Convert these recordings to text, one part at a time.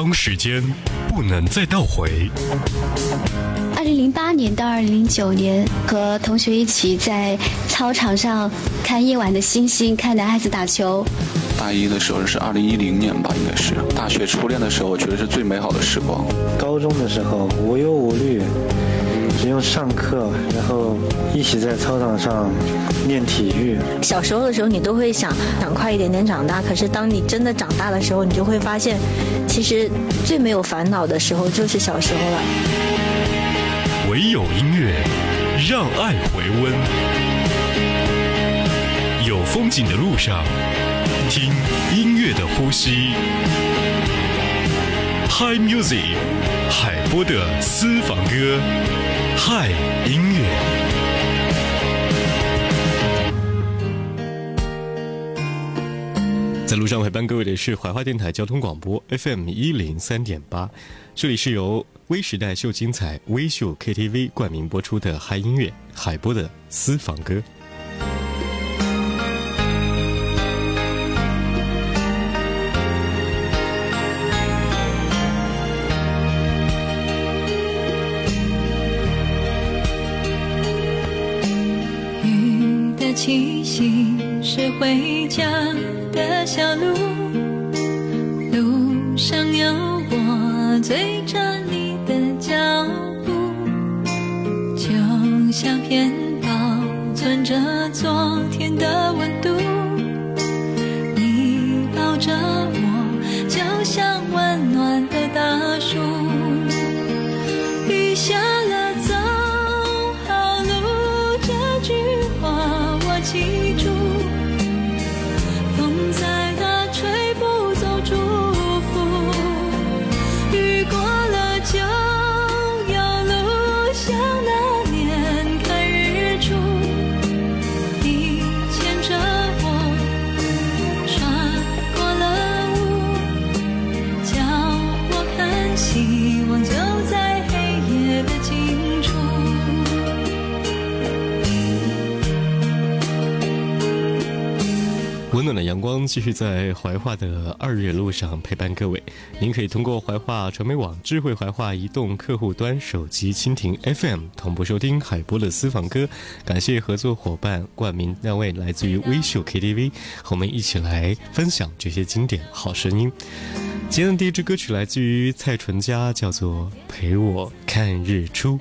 当时间不能再倒回。二零零八年到二零零九年，和同学一起在操场上看夜晚的星星，看男孩子打球。大一的时候是二零一零年吧，应该是大学初恋的时候，我觉得是最美好的时光。高中的时候无忧无虑，只用上课，然后一起在操场上练体育。小时候的时候，你都会想想快一点点长大，可是当你真的长大的时候，你就会发现，其实最没有烦恼的时候就是小时候了。唯有音乐让爱回温，有风景的路上。听音乐的呼吸，Hi Music，海波的私房歌嗨音乐。在路上陪伴各位的是怀化电台交通广播 FM 一零三点八，这里是由微时代秀精彩微秀 KTV 冠名播出的嗨音乐海波的私房歌。气息是回家的小路，路上有我追着你的脚步，就像片继续在怀化的二月路上陪伴各位。您可以通过怀化传媒网、智慧怀化移动客户端、手机蜻蜓 FM 同步收听海波的私房歌。感谢合作伙伴冠名那位来自于微秀 KTV，和我们一起来分享这些经典好声音。今天的第一支歌曲来自于蔡淳佳，叫做《陪我看日出》。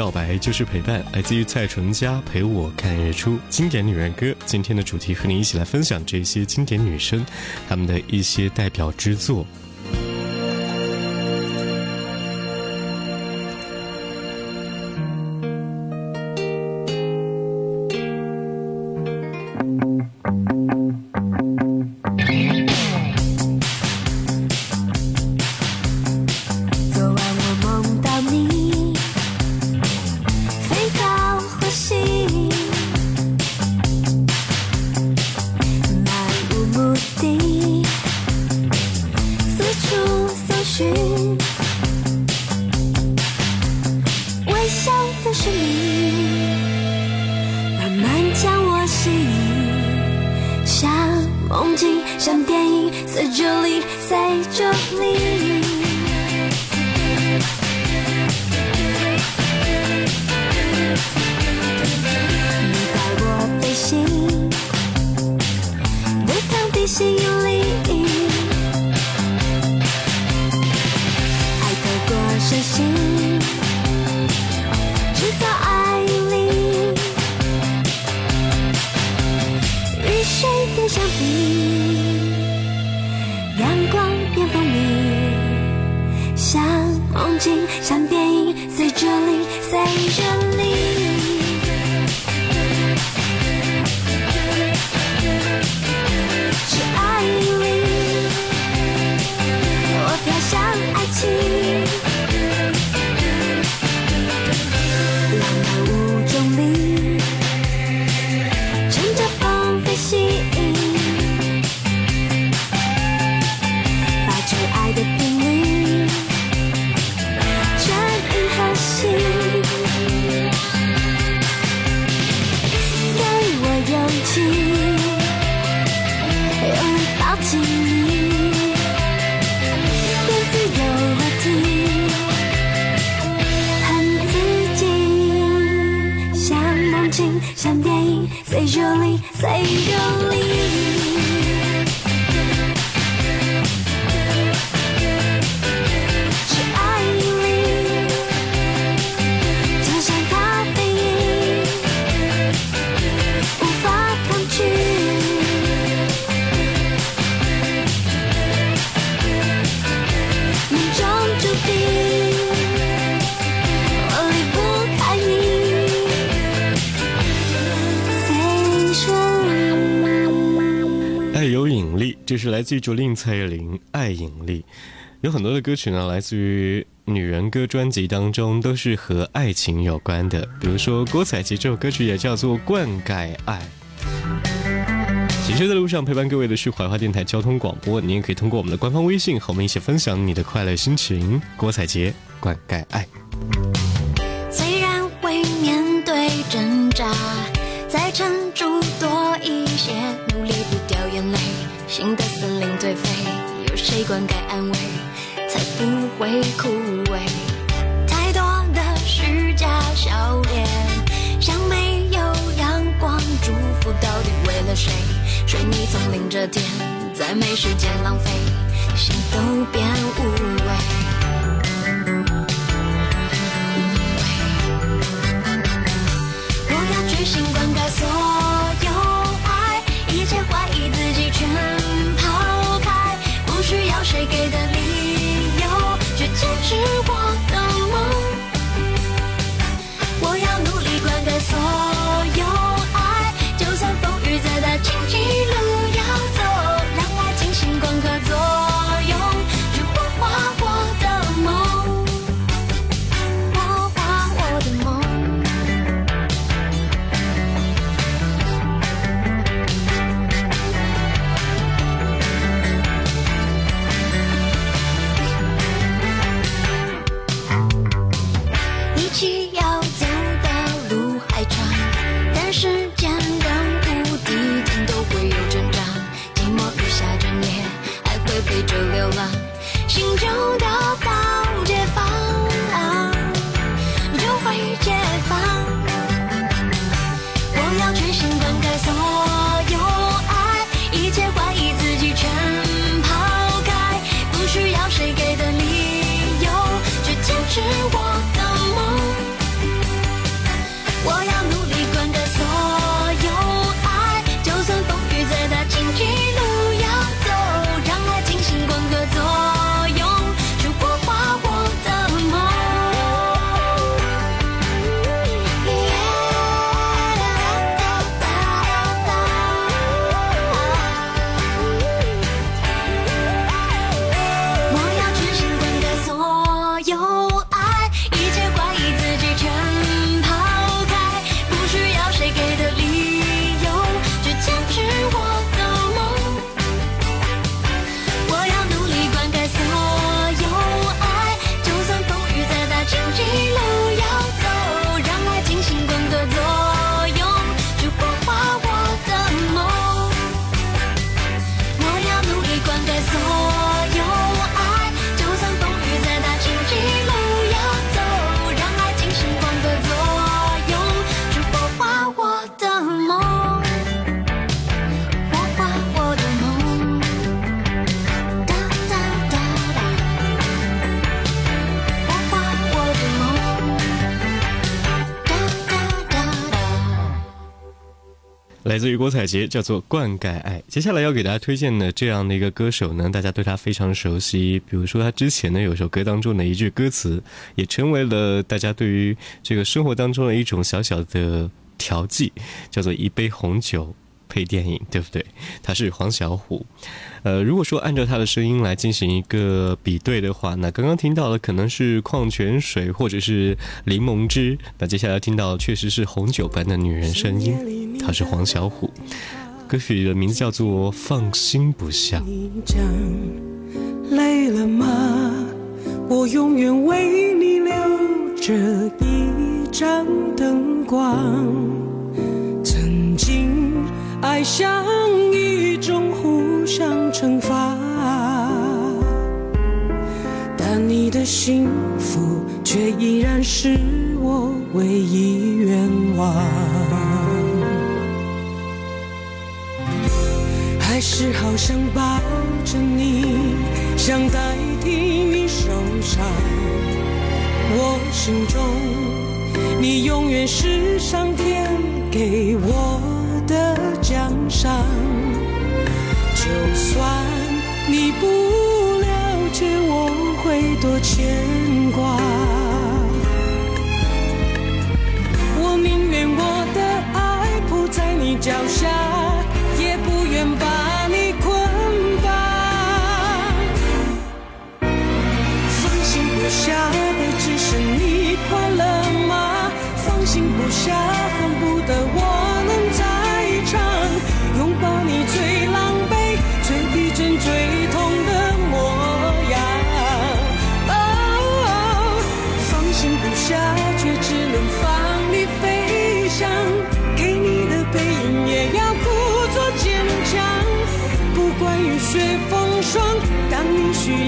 告白就是陪伴，来自于蔡淳佳《陪我看日出》经典女人歌。今天的主题和你一起来分享这些经典女生，她们的一些代表之作。梦境，像电影，在这里，在这里。你带我飞行，对抗地心引力，像梦境，像电影，在这里，在这里。这是来自于卓令蔡依林《爱引力》。有很多的歌曲呢，来自于女人歌专辑当中，都是和爱情有关的。比如说郭采洁这首歌曲也叫做《灌溉爱》。行车的路上陪伴各位的是怀化电台交通广播，你也可以通过我们的官方微信和我们一起分享你的快乐心情。郭采洁《灌溉爱》。虽然会面对挣扎，再撑住多一些，努力不掉眼泪。新的森林颓废，有谁灌溉安慰，才不会枯萎？太多的虚假笑脸，像没有阳光祝福，到底为了谁？水泥丛林这天，再没时间浪费，心都变无来自于郭采洁，叫做《灌溉爱》。接下来要给大家推荐的这样的一个歌手呢，大家对他非常熟悉。比如说他之前呢有首歌当中的一句歌词，也成为了大家对于这个生活当中的一种小小的调剂，叫做一杯红酒。配电影对不对？他是黄小琥，呃，如果说按照他的声音来进行一个比对的话，那刚刚听到的可能是矿泉水或者是柠檬汁，那接下来听到确实是红酒般的女人声音，她是黄小琥，歌曲的名字叫做《放心不下》。累了吗？我永远为你留着一盏灯光，爱像一种互相惩罚，但你的幸福却依然是我唯一愿望。还是好想抱着你，想代替你受伤。我心中，你永远是上天给我。的奖赏，就算你不了解，我会多牵挂。我宁愿我的爱铺在你脚下，也不愿把你捆绑。放心不下的只是你快乐吗？放心不下，恨不得我。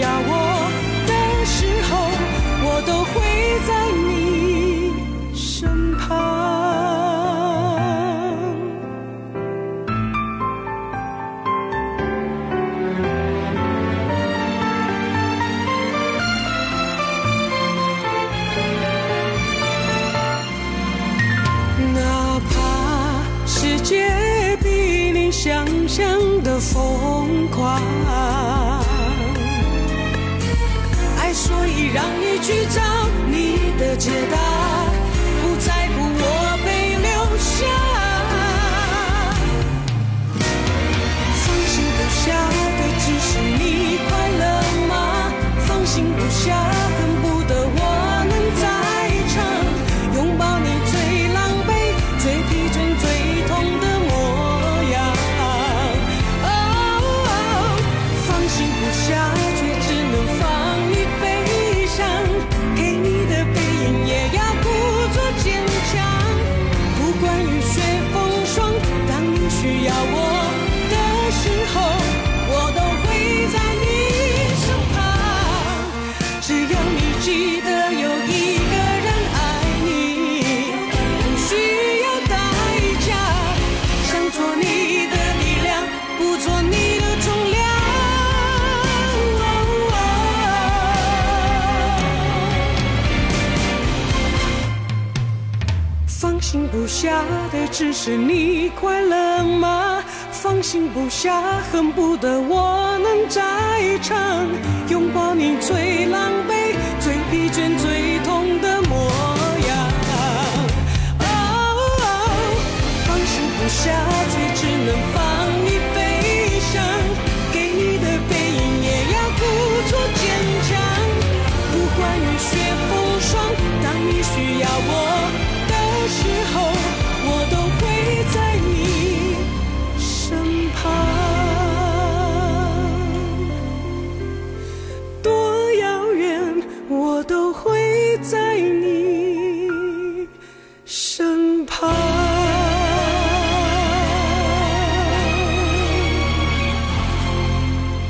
要我的时候，我都会在你身旁。哪怕世界比你想象的疯狂。让你去找你的解答，不在乎我被留下。放心不下的只是你快乐吗？放心不下，恨不下的只是你快乐吗？放心不下，恨不得我能在场，拥抱你最狼狈、最疲倦、最痛的模样。放心不下，却只能放你飞翔，给你的背影也要故作坚强。不管雨雪风霜，当你需要我。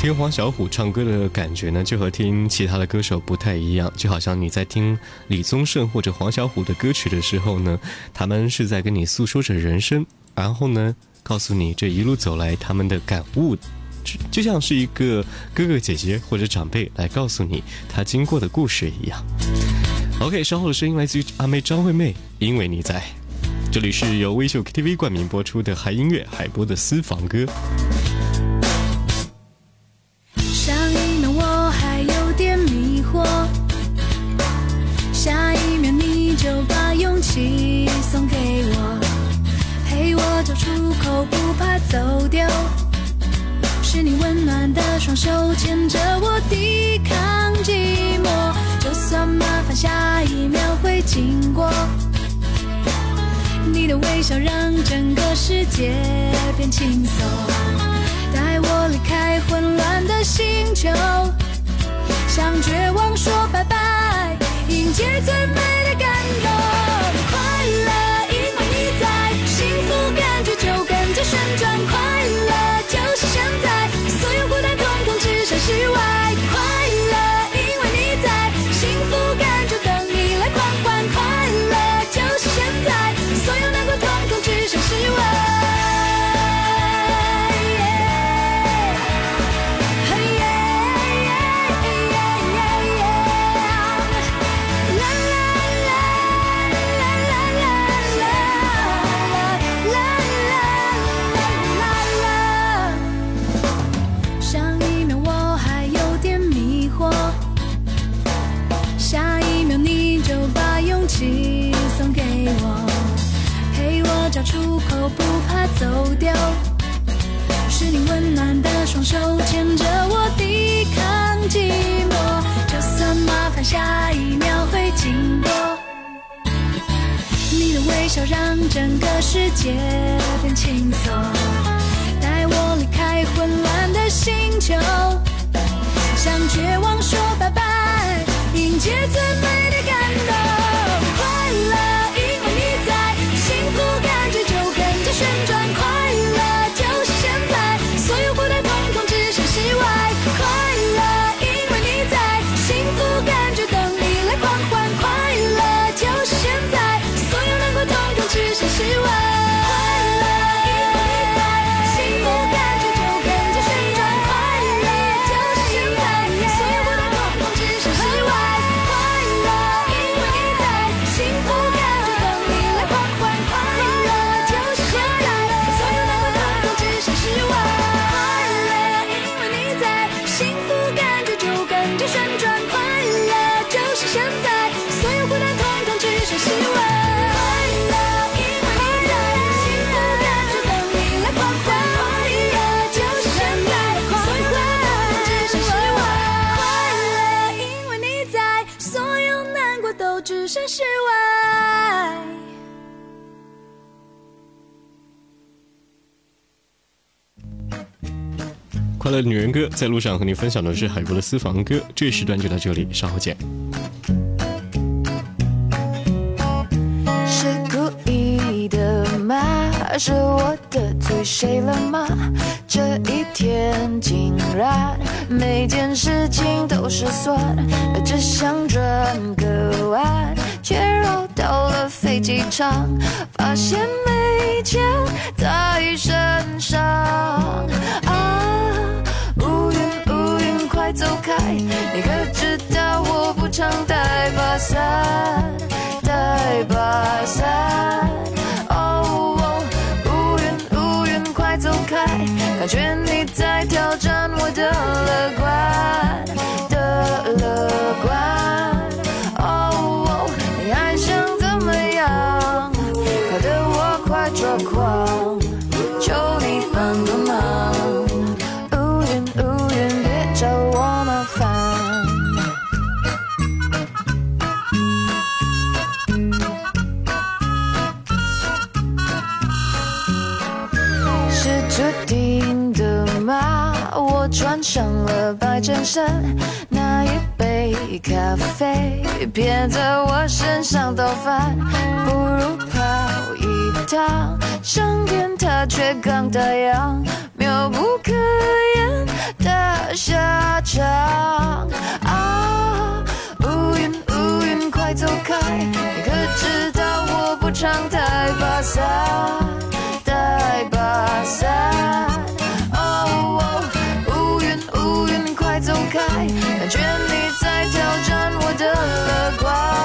听黄小琥唱歌的感觉呢，就和听其他的歌手不太一样。就好像你在听李宗盛或者黄小琥的歌曲的时候呢，他们是在跟你诉说着人生，然后呢，告诉你这一路走来他们的感悟，就就像是一个哥哥姐姐或者长辈来告诉你他经过的故事一样。OK，稍后的声音来自于阿妹张惠妹，因为你在。这里是由微秀 KTV 冠名播出的海音乐海波的私房歌。送给我，陪我找出口，不怕走丢。是你温暖的双手牵着我抵抗寂寞，就算麻烦下一秒会经过。你的微笑让整个世界变轻松，带我离开混乱的星球，向绝望说拜拜，迎接最美的感动。笑让整个世界变轻松，带我离开混乱的星球，向绝望说拜拜，迎接最美。快乐女人歌在路上和你分享的是海波的私房歌，这一时段就到这里，稍后见。是故意的吗？是我得罪谁了吗？这一天竟然每件事情都失算，只想转个弯，却绕到了飞机场，发现没钱在身上你可知道我不常带把伞，带把伞。哦，乌云乌云快走开！感觉你那一杯咖啡偏在我身上倒翻。不如跑一趟商店它却刚打烊妙不可言的下场乌云乌云快走开你可知道我不常带把伞？带把伞。感觉你在挑战我的乐观。